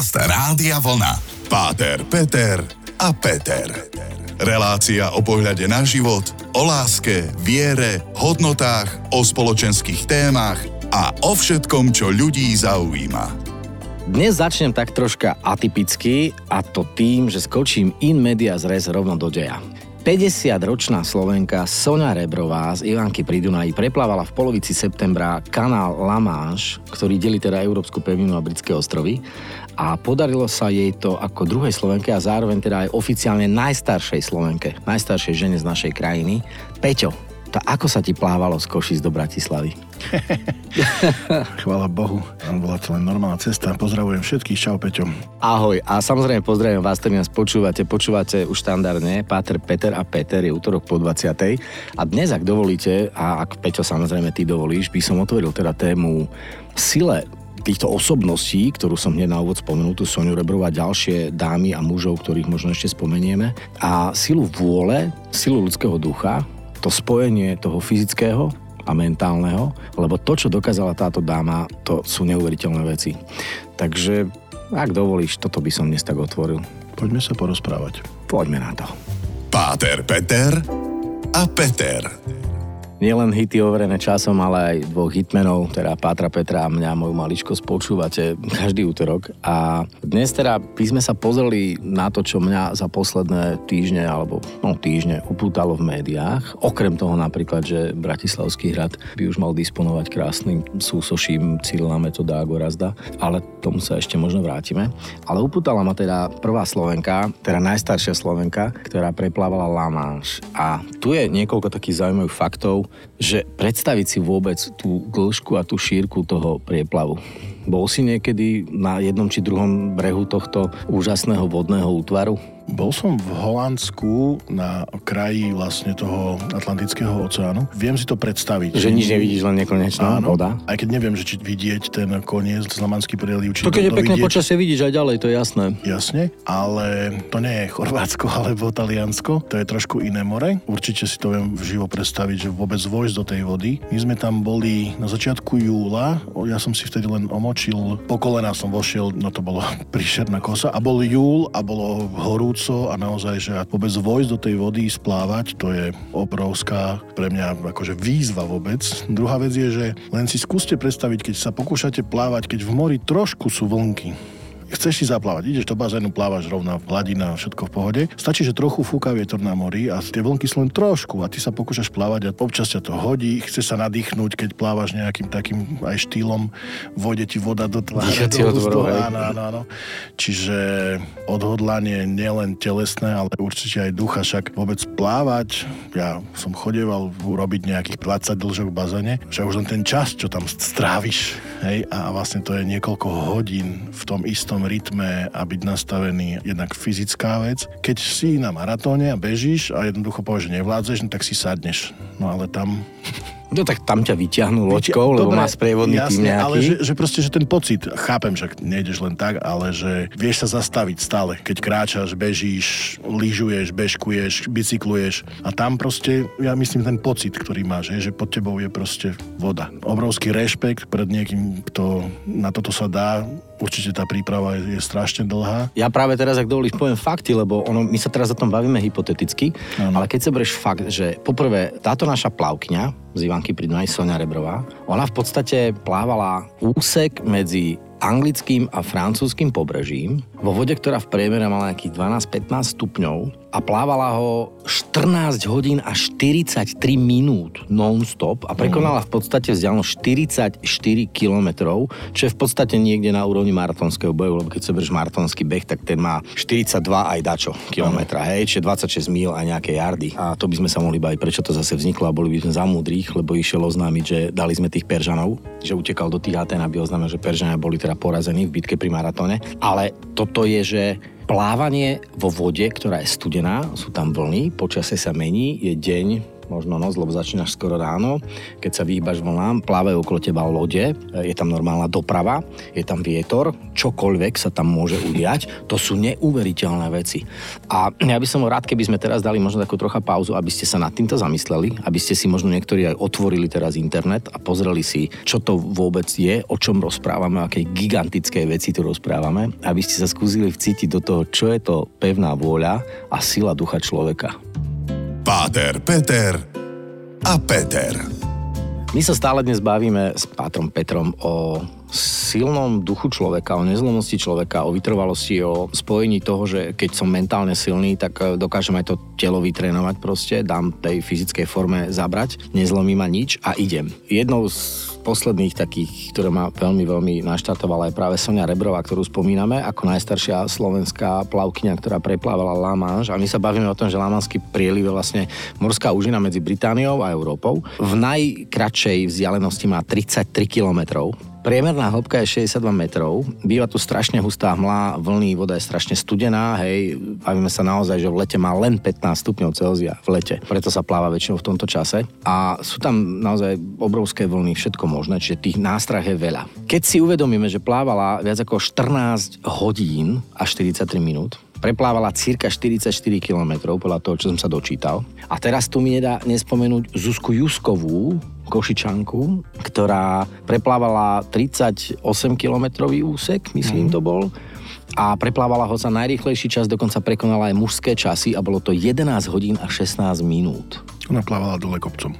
Podcast Rádia Vlna. Páter, Peter a Peter. Relácia o pohľade na život, o láske, viere, hodnotách, o spoločenských témach a o všetkom, čo ľudí zaujíma. Dnes začnem tak troška atypicky a to tým, že skočím in media res rovno do deja. 50-ročná Slovenka Sonia Rebrová z Ivanky pri Dunaji preplávala v polovici septembra kanál La Manche, ktorý delí teda Európsku pevninu a Britské ostrovy a podarilo sa jej to ako druhej Slovenke a zároveň teda aj oficiálne najstaršej Slovenke, najstaršej žene z našej krajiny. Peťo, to ako sa ti plávalo z Košic do Bratislavy? Chvála Bohu, tam bola to len normálna cesta. Pozdravujem všetkých, čau Peťo. Ahoj a samozrejme pozdravujem vás, ktorí nás počúvate. Počúvate už štandardne Páter, Peter a Peter, je útorok po 20. A dnes, ak dovolíte, a ak Peťo samozrejme ty dovolíš, by som otvoril teda tému sile týchto osobností, ktorú som hneď na úvod spomenul, tu Soniu Rebrovú a ďalšie dámy a mužov, ktorých možno ešte spomenieme, a silu vôle, silu ľudského ducha, to spojenie toho fyzického a mentálneho, lebo to, čo dokázala táto dáma, to sú neuveriteľné veci. Takže, ak dovolíš, toto by som dnes tak otvoril. Poďme sa porozprávať. Poďme na to. Páter Peter a Peter nielen hity overené časom, ale aj dvoch hitmenov, teda Pátra Petra a mňa, moju maličkosť počúvate každý útorok. A dnes teda by sme sa pozreli na to, čo mňa za posledné týždne, alebo no, týždne upútalo v médiách. Okrem toho napríklad, že Bratislavský hrad by už mal disponovať krásnym súsoším Cyrila Metoda a Gorazda, ale tomu sa ešte možno vrátime. Ale upútala ma teda prvá Slovenka, teda najstaršia Slovenka, ktorá preplávala La Manche. A tu je niekoľko takých zaujímavých faktov, že predstaviť si vôbec tú dĺžku a tú šírku toho prieplavu. Bol si niekedy na jednom či druhom brehu tohto úžasného vodného útvaru? Bol som v Holandsku na kraji vlastne toho Atlantického oceánu. Viem si to predstaviť. Že nič nevidíš, len nekonečná Áno, voda? Aj keď neviem, že či vidieť ten koniec Zlamanský príliv, či to keď to, je pekné vidieť. počasie, vidíš aj ďalej, to je jasné. Jasne, ale to nie je Chorvátsko alebo Taliansko, to je trošku iné more. Určite si to viem živo predstaviť, že vôbec vojsť do tej vody. My sme tam boli na začiatku júla, ja som si vtedy len omočil, po kolená som vošiel, no to bolo príšerná kosa a bol júl a bolo horúc horúco a naozaj, že vôbec vojsť do tej vody, splávať, to je obrovská pre mňa akože výzva vôbec. Druhá vec je, že len si skúste predstaviť, keď sa pokúšate plávať, keď v mori trošku sú vlnky chceš si zaplávať, ideš do bazénu, plávaš rovná hladina, všetko v pohode. Stačí, že trochu fúka vietor na mori a tie vlnky sú len trošku a ty sa pokúšaš plávať a občas ťa to hodí, chce sa nadýchnuť, keď plávaš nejakým takým aj štýlom, vode ti voda do tváre. Do ústu, áno, áno, áno. Čiže odhodlanie nielen telesné, ale určite aj ducha, však vôbec plávať, ja som chodeval urobiť nejakých 20 dlžok v bazéne, že už len ten čas, čo tam stráviš, hej, a vlastne to je niekoľko hodín v tom istom tom rytme a byť nastavený jednak fyzická vec. Keď si na maratóne a bežíš a jednoducho povieš, že nevládzeš, no tak si sadneš. No ale tam No tak tam ťa vyťahnú loďkou, lebo má sprievodný jasne, tým nejaký. ale že, že proste, že ten pocit, chápem, že nejdeš len tak, ale že vieš sa zastaviť stále, keď kráčaš, bežíš, lyžuješ, bežkuješ, bicykluješ a tam proste, ja myslím, ten pocit, ktorý máš, je, že pod tebou je proste voda. Obrovský rešpekt pred niekým, kto na toto sa dá, určite tá príprava je, je strašne dlhá. Ja práve teraz, ak dovolíš, poviem fakty, lebo ono, my sa teraz o tom bavíme hypoteticky, ano. ale keď sa berieš fakt, že poprvé táto naša plavkňa, z Ivanky pri Dunaj, Sonia Rebrová. Ona v podstate plávala úsek medzi anglickým a francúzským pobrežím vo vode, ktorá v priemere mala nejakých 12-15 stupňov a plávala ho 14 hodín a 43 minút non-stop a prekonala v podstate vzdialenosť 44 kilometrov, čo je v podstate niekde na úrovni maratónskeho boju, lebo keď sa berieš maratónsky beh, tak ten má 42 aj dačo kilometra, hej, čiže 26 mil a nejaké jardy. A to by sme sa mohli baviť, prečo to zase vzniklo a boli by sme zamúdrých, lebo išiel oznámiť, že dali sme tých Peržanov, že utekal do tých Aten, aby oznámil, že Peržania boli teda porazení v bitke pri maratóne. Ale toto je, že plávanie vo vode, ktorá je studená, sú tam vlny, počasie sa mení, je deň, možno noc, lebo začínaš skoro ráno, keď sa vyhýbaš vlnám, plávajú okolo teba lode, je tam normálna doprava, je tam vietor, čokoľvek sa tam môže udiať, to sú neuveriteľné veci. A ja by som rád, keby sme teraz dali možno takú trocha pauzu, aby ste sa nad týmto zamysleli, aby ste si možno niektorí aj otvorili teraz internet a pozreli si, čo to vôbec je, o čom rozprávame, aké gigantické veci tu rozprávame, aby ste sa skúsili vcítiť do toho, čo je to pevná vôľa a sila ducha človeka. Páter, Peter a Peter. My sa stále dnes bavíme s Pátrom Petrom o silnom duchu človeka, o nezlomnosti človeka, o vytrvalosti, o spojení toho, že keď som mentálne silný, tak e, dokážem aj to telo vytrénovať proste, dám tej fyzickej forme zabrať, nezlomí ma nič a idem. Jednou z posledných takých, ktoré ma veľmi, veľmi naštartovala aj práve Sonia Rebrová, ktorú spomíname ako najstaršia slovenská plavkyňa, ktorá preplávala La Manche. A my sa bavíme o tom, že Lamanský prieliv je vlastne morská úžina medzi Britániou a Európou. V najkračšej vzdialenosti má 33 kilometrov Priemerná hĺbka je 62 metrov, býva tu strašne hustá hmla, vlny, voda je strašne studená, hej, bavíme sa naozaj, že v lete má len 15 stupňov Celzia v lete, preto sa pláva väčšinou v tomto čase a sú tam naozaj obrovské vlny, všetko možné, čiže tých nástrah je veľa. Keď si uvedomíme, že plávala viac ako 14 hodín a 43 minút, preplávala cirka 44 km podľa toho, čo som sa dočítal. A teraz tu mi nedá nespomenúť Zuzku Juskovú, Košičanku, ktorá preplávala 38-kilometrový úsek, myslím mm. to bol, a preplávala ho za najrýchlejší čas, dokonca prekonala aj mužské časy a bolo to 11 hodín a 16 minút. Ona plávala dole kopcom.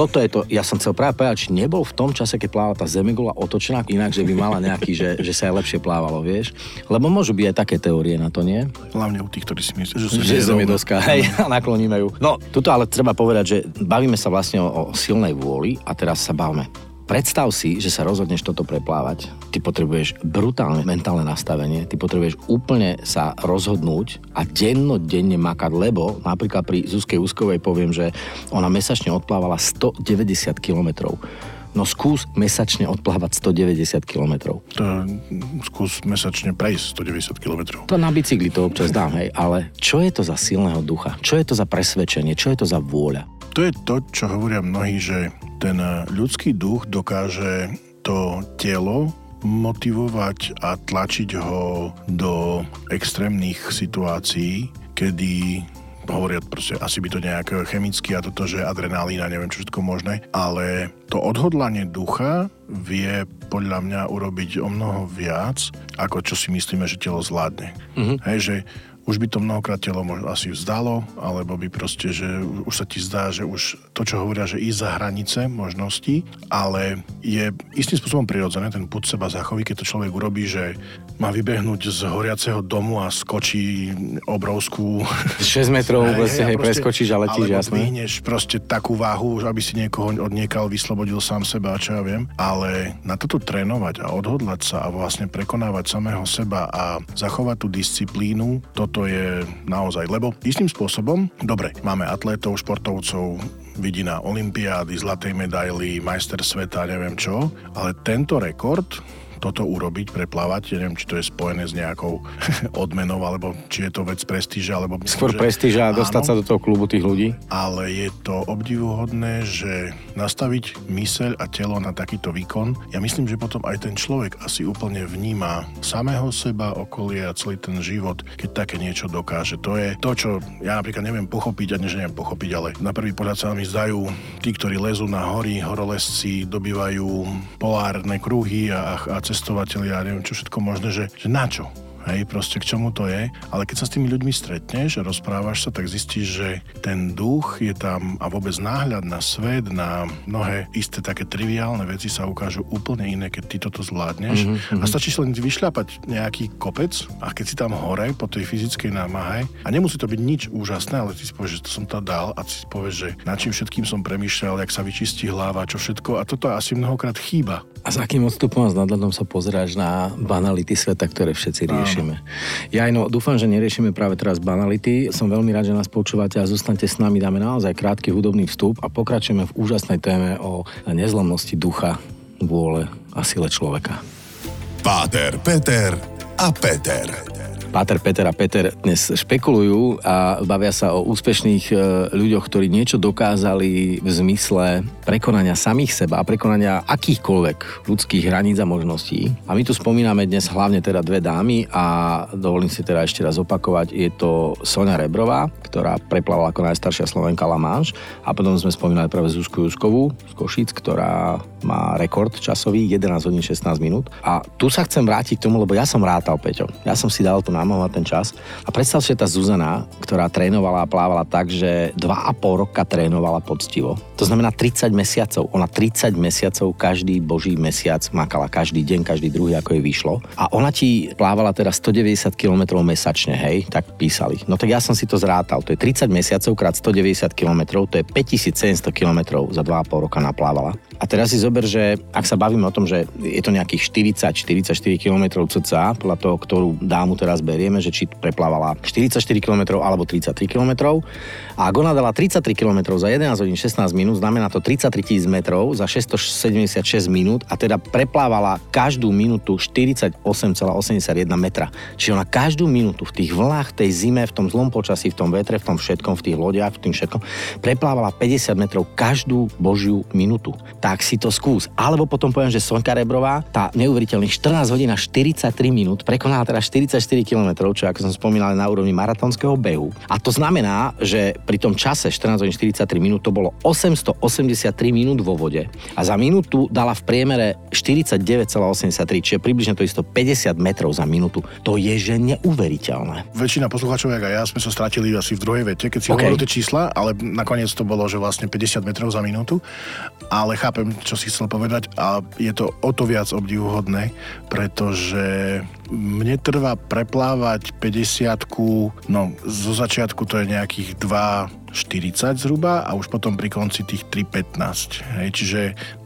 Toto je to, ja som chcel práve povedať, či nebol v tom čase, keď plávala tá zemegola otočená inak, že by mala nejaký, že, že sa aj lepšie plávalo, vieš. Lebo môžu byť aj také teórie na to, nie? Hlavne u tých, ktorí si myslia, že, že zem je doska, hej, nakloníme ju. No, tuto ale treba povedať, že bavíme sa vlastne o, o silnej vôli a teraz sa bavíme Predstav si, že sa rozhodneš toto preplávať. Ty potrebuješ brutálne mentálne nastavenie, ty potrebuješ úplne sa rozhodnúť a dennodenne makať, lebo napríklad pri Zuzkej Úskovej poviem, že ona mesačne odplávala 190 kilometrov. No skús mesačne odplávať 190 km. To skús mesačne prejsť 190 km. To na bicykli to občas dám, hej, ale čo je to za silného ducha? Čo je to za presvedčenie? Čo je to za vôľa? To je to, čo hovoria mnohí, že ten ľudský duch dokáže to telo motivovať a tlačiť ho do extrémnych situácií, kedy hovoria proste, asi by to nejak chemicky a toto, že adrenalín a neviem čo všetko možné, ale to odhodlanie ducha vie podľa mňa urobiť o mnoho viac, ako čo si myslíme, že telo zvládne. Mm-hmm. Hej, že už by to mnohokrát telo možno asi vzdalo, alebo by proste, že už sa ti zdá, že už to, čo hovoria, že ísť za hranice možností, ale je istým spôsobom prirodzené ten put seba zachoví, keď to človek urobí, že má vybehnúť z horiaceho domu a skočí obrovskú... 6 metrov hej, proste, hej, preskočíš a letíš, jasné. Alebo proste takú váhu, aby si niekoho odniekal, vyslobodil sám seba, čo ja viem. Ale na toto trénovať a odhodlať sa a vlastne prekonávať samého seba a zachovať tú disciplínu, toto to je naozaj, lebo istým spôsobom, dobre, máme atlétov, športovcov, vidina Olympiády, zlatej medaily, majster sveta, neviem čo, ale tento rekord toto urobiť, preplávať. Ja neviem, či to je spojené s nejakou odmenou, alebo či je to vec prestíža, alebo... Skôr prestíža a dostať sa do toho klubu tých ľudí. Ale je to obdivuhodné, že nastaviť myseľ a telo na takýto výkon, ja myslím, že potom aj ten človek asi úplne vníma samého seba, okolie a celý ten život, keď také niečo dokáže. To je to, čo ja napríklad neviem pochopiť, a než neviem pochopiť, ale na prvý pohľad sa mi zdajú tí, ktorí lezú na hory, horolezci, dobývajú polárne kruhy a, a cestovateľia, neviem čo všetko možné, že, že na čo? Hej, proste k čomu to je. Ale keď sa s tými ľuďmi stretneš a rozprávaš sa, tak zistíš, že ten duch je tam a vôbec náhľad na svet, na mnohé isté také triviálne veci sa ukážu úplne iné, keď ty toto zvládneš. Mm-hmm. A stačí len vyšľapať nejaký kopec a keď si tam hore po tej fyzickej námahe a nemusí to byť nič úžasné, ale ty si povieš, že to som to dal a si povieš, že nad čím všetkým som premýšľal, jak sa vyčistí hlava, čo všetko a toto asi mnohokrát chýba. A s akým odstupom a s nadhľadom sa pozeráš na banality sveta, ktoré všetci riešime? Riešime. Ja aj no, dúfam, že neriešime práve teraz banality. Som veľmi rád, že nás počúvate a zostanete s nami. Dáme naozaj krátky hudobný vstup a pokračujeme v úžasnej téme o nezlomnosti ducha, vôle a sile človeka. Páter, Peter a Peter. Páter Peter a Peter dnes špekulujú a bavia sa o úspešných e, ľuďoch, ktorí niečo dokázali v zmysle prekonania samých seba a prekonania akýchkoľvek ľudských hraníc a možností. A my tu spomíname dnes hlavne teda dve dámy a dovolím si teda ešte raz opakovať, je to Sonia Rebrová, ktorá preplávala ako najstaršia Slovenka La Manche a potom sme spomínali práve Zuzku Juskovú z Košic, ktorá má rekord časový 11 hodín 16 minút. A tu sa chcem vrátiť k tomu, lebo ja som rátal, Peťo. Ja som si dal to namohovať ten čas. A predstav si tá Zuzana, ktorá trénovala a plávala tak, že 2,5 roka trénovala poctivo. To znamená 30 mesiacov. Ona 30 mesiacov každý boží mesiac makala, každý deň, každý druhý, ako jej vyšlo. A ona ti plávala teda 190 km mesačne, hej, tak písali. No tak ja som si to zrátal. To je 30 mesiacov krát 190 km, to je 5700 km za 2,5 roka naplávala. A teraz si zober, že ak sa bavíme o tom, že je to nejakých 40-44 km cca, podľa toho, ktorú dámu teraz berieme, že či preplávala 44 km alebo 33 km. A ak ona dala 33 km za 11 hodín 16 minút, znamená to 33 tisíc metrov za 676 minút a teda preplávala každú minútu 48,81 metra. Čiže ona každú minútu v tých vlnách, tej zime, v tom zlom počasí, v tom vetre, v tom všetkom, v tých lodiach, v tým všetkom, preplávala 50 metrov každú božiu minútu. Tak si to skús. Alebo potom poviem, že Sonka Rebrová, tá neuveriteľných 14 hodín a 43 minút, prekonala teda 44 km, čo ako som spomínal na úrovni maratónskeho behu. A to znamená, že pri tom čase 14 hodín 43 minút to bolo 883 minút vo vode a za minútu dala v priemere 49,83, čiže približne to isto 50 metrov za minútu. To je že neuveriteľné. Väčšina poslucháčov, ako ja, sme sa stratili asi v druhej vete, keď si okay. hovoril tie čísla, ale nakoniec to bolo, že vlastne 50 metrov za minútu. Ale chápem, čo si chcel povedať a je to o to viac obdivuhodné, pretože mne trvá preplávať 50 no zo začiatku to je nejakých 2,40 zhruba a už potom pri konci tých 3,15. Hej, čiže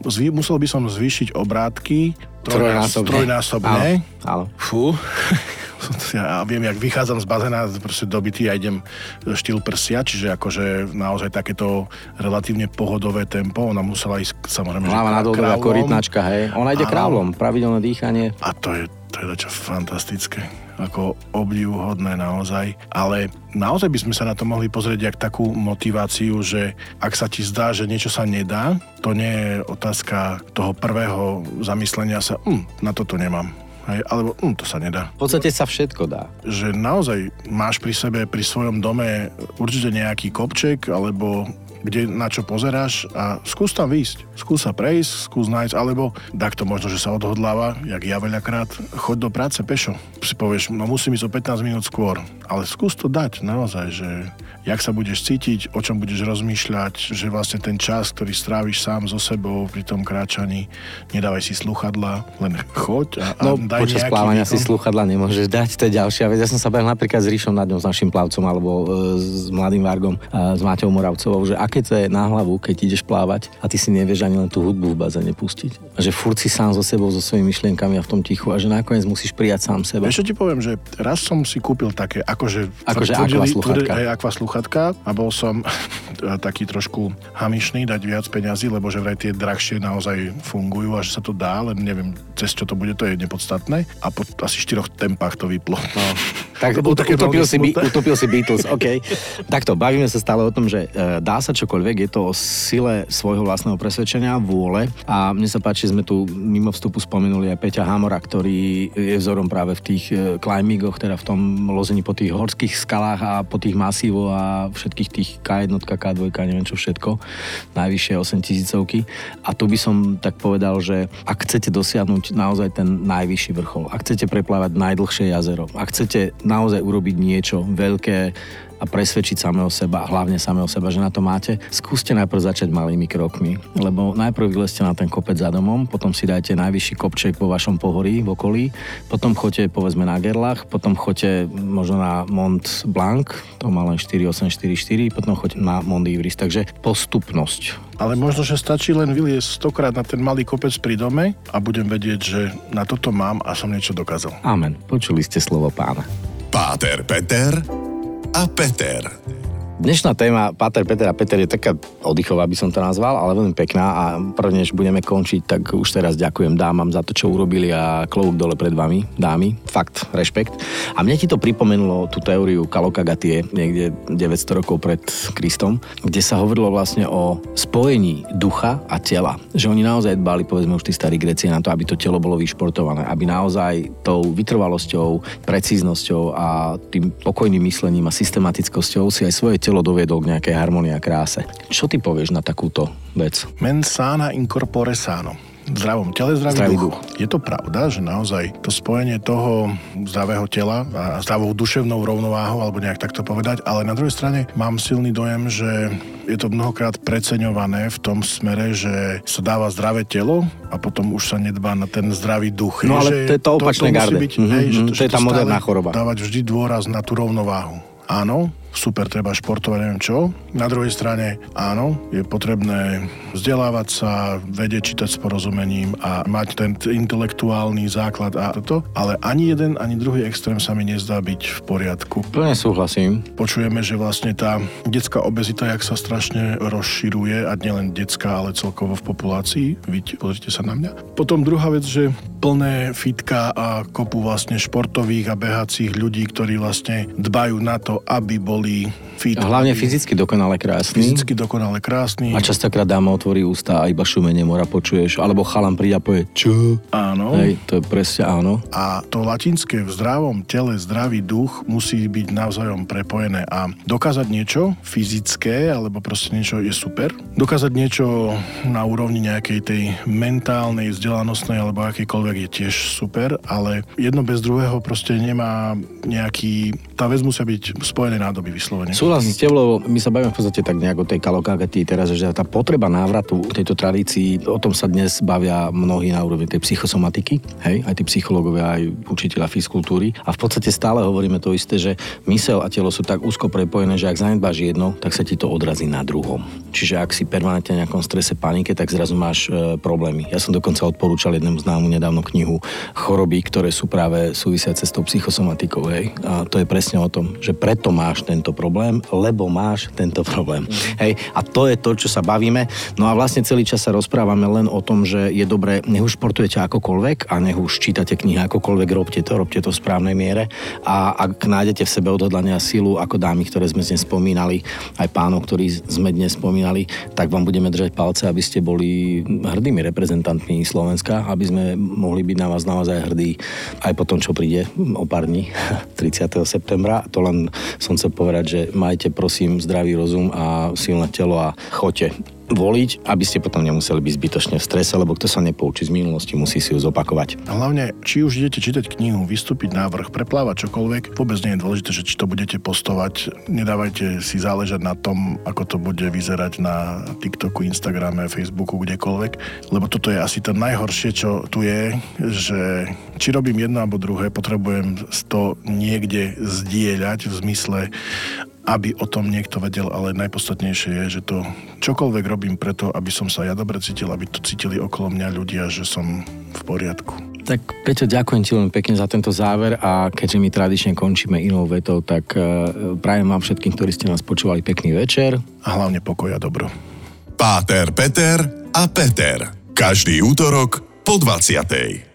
zvý, musel by som zvýšiť obrátky trojnásobne. trojnásobne. Áno. Fú. ja viem, jak vychádzam z bazéna, proste dobitý a idem štýl prsia, čiže akože naozaj takéto relatívne pohodové tempo. Ona musela ísť samozrejme, Hlava na dole ako rytnačka, hej. Ona ide krávlom, pravidelné dýchanie. A to je to je čo fantastické, ako obdivuhodné naozaj, ale naozaj by sme sa na to mohli pozrieť jak takú motiváciu, že ak sa ti zdá, že niečo sa nedá, to nie je otázka toho prvého zamyslenia sa, hm, na toto nemám. Hej, alebo hm, to sa nedá. V podstate sa všetko dá. Že naozaj máš pri sebe, pri svojom dome určite nejaký kopček, alebo kde na čo pozeráš a skús tam výjsť. Skús sa prejsť, skús nájsť, alebo takto možno, že sa odhodláva, jak ja veľakrát, choď do práce pešo. Si povieš, no musím ísť o 15 minút skôr, ale skús to dať naozaj, že jak sa budeš cítiť, o čom budeš rozmýšľať, že vlastne ten čas, ktorý stráviš sám so sebou pri tom kráčaní, nedávaj si sluchadla, len choď a, a no, daj počas plávania výkon. si sluchadla nemôžeš dať, to je ďalšia vec. Ja som sa bavil napríklad s Ríšom nad ňou, s našim plavcom, alebo e, s mladým Vargom, e, s Máťou Moravcovou, že aké je na hlavu, keď ideš plávať a ty si nevieš ani len tú hudbu v bazéne pustiť. A že furt si sám so sebou, so svojimi myšlienkami a v tom tichu a že nakoniec musíš prijať sám seba. Ešte ti poviem, že raz som si kúpil také, akože, akože tvrdili, sluchatka. Tvrdili, akva sluchatka a bol som taký trošku hamišný dať viac peňazí, lebo že vraj tie drahšie naozaj fungujú a že sa to dá, len neviem, cez čo to bude, to je nepodstatné. A po asi štyroch tempách to vyplo. No. Tak to utopil, si, utopil si Beatles, OK. Takto, bavíme sa stále o tom, že e, dá sa čokoľvek, je to o sile svojho vlastného presvedčenia, vôle. A mne sa páči, sme tu mimo vstupu spomenuli aj Peťa Hamora, ktorý je vzorom práve v tých e, climbingoch, teda v tom lození po tých horských skalách a po tých masívoch a všetkých tých K1, K2, neviem čo všetko, najvyššie 8 tisícovky. A tu by som tak povedal, že ak chcete dosiahnuť naozaj ten najvyšší vrchol, ak chcete preplávať najdlhšie jazero, ak chcete naozaj urobiť niečo veľké, a presvedčiť samého seba, hlavne samého seba, že na to máte, skúste najprv začať malými krokmi, lebo najprv vylezte na ten kopec za domom, potom si dajte najvyšší kopček po vašom pohorí v okolí, potom choďte povedzme na Gerlach, potom choďte možno na Mont Blanc, to má len 4844, potom choďte na Mont Ivris, takže postupnosť. Ale možno, že stačí len vyliesť stokrát na ten malý kopec pri dome a budem vedieť, že na toto mám a som niečo dokázal. Amen. Počuli ste slovo pána. Páter Peter a Peter. Dnešná téma Pater, Peter a Peter je taká oddychová, by som to nazval, ale veľmi pekná a prvne, než budeme končiť, tak už teraz ďakujem dámam za to, čo urobili a klobúk dole pred vami, dámy. Fakt, rešpekt. A mne ti to pripomenulo tú teóriu Kalokagatie, niekde 900 rokov pred Kristom, kde sa hovorilo vlastne o spojení ducha a tela. Že oni naozaj dbali, povedzme už tí starí Greci, na to, aby to telo bolo vyšportované, aby naozaj tou vytrvalosťou, precíznosťou a tým pokojným myslením a systematickosťou si aj svoje telo doviedol k nejakej harmonii a kráse. Čo ty povieš na takúto vec? Mens sana incorpore sano v zdravom tele, zdravý, zdravý duch. duch. Je to pravda, že naozaj to spojenie toho zdravého tela a zdravou duševnou rovnováhou, alebo nejak takto povedať, ale na druhej strane mám silný dojem, že je to mnohokrát preceňované v tom smere, že sa dáva zdravé telo a potom už sa nedbá na ten zdravý duch. No ale to je to opačné to, to garde. Byť, mm-hmm, hej, že to, to je tá moderná choroba. Dávať vždy dôraz na tú rovnováhu. Áno, super, treba športovať, neviem čo. Na druhej strane, áno, je potrebné vzdelávať sa, vedieť čítať s porozumením a mať ten intelektuálny základ a toto, ale ani jeden, ani druhý extrém sa mi nezdá byť v poriadku. Plne súhlasím. Počujeme, že vlastne tá detská obezita, jak sa strašne rozširuje, a nielen detská, ale celkovo v populácii. Vidíte, pozrite sa na mňa. Potom druhá vec, že plné fitka a kopu vlastne športových a behacích ľudí, ktorí vlastne dbajú na to, aby boli fit. A hlavne fyzicky dokonale krásny. Fyzicky dokonale krásny. A častokrát dáma otvorí ústa a iba šumenie mora počuješ, alebo chalam príde a povie čo? Áno. Hej, to je presne áno. A to latinské v zdravom tele, zdravý duch musí byť navzájom prepojené a dokázať niečo fyzické, alebo proste niečo je super. Dokázať niečo na úrovni nejakej tej mentálnej, vzdelanostnej alebo akýkoľvek je tiež super, ale jedno bez druhého proste nemá nejaký... Tá vec musia byť spojené nádoby vyslovene. Súhlasím s tebou, my sa bavíme v podstate tak nejak o tej kalokagati teraz, že tá potreba návratu k tejto tradícii, o tom sa dnes bavia mnohí na úrovni tej psychosomatiky, hej, aj tí psychológovia, aj učiteľa fyzikultúry. A v podstate stále hovoríme to isté, že mysel a telo sú tak úzko prepojené, že ak zanedbáš jedno, tak sa ti to odrazí na druhom. Čiže ak si permanentne v nejakom strese, panike, tak zrazu máš e, problémy. Ja som dokonca odporúčal jednému známu nedávno knihu choroby, ktoré sú práve súvisiace s tou psychosomatikou. Hej. A to je presne o tom, že preto máš tento problém, lebo máš tento problém. Mm. Hej. A to je to, čo sa bavíme. No a vlastne celý čas sa rozprávame len o tom, že je dobré, nech už športujete akokoľvek a nech už čítate knihy akokoľvek, robte to, robte to v správnej miere. A ak nájdete v sebe odhodlanie a silu, ako dámy, ktoré sme dnes spomínali, aj pánov, ktorí sme dnes spomínali, tak vám budeme držať palce, aby ste boli hrdými reprezentantmi Slovenska, aby sme mohli mohli byť na vás naozaj hrdí aj po tom, čo príde o pár dní, 30. septembra. To len som chcel povedať, že majte prosím zdravý rozum a silné telo a choďte voliť, aby ste potom nemuseli byť zbytočne v strese, lebo kto sa nepoučí z minulosti, musí si ju zopakovať. Hlavne, či už idete čítať knihu, vystúpiť návrh, preplávať čokoľvek, vôbec nie je dôležité, že či to budete postovať. Nedávajte si záležať na tom, ako to bude vyzerať na TikToku, Instagrame, Facebooku, kdekoľvek, lebo toto je asi to najhoršie, čo tu je, že či robím jedno alebo druhé, potrebujem to niekde zdieľať v zmysle aby o tom niekto vedel, ale najpodstatnejšie je, že to čokoľvek robím preto, aby som sa ja dobre cítil, aby to cítili okolo mňa ľudia, že som v poriadku. Tak Peťo, ďakujem ti veľmi pekne za tento záver a keďže my tradične končíme inou vetou, tak uh, prajem vám všetkým, ktorí ste nás počúvali pekný večer. A hlavne pokoj a dobro. Páter, Peter a Peter. Každý útorok po 20.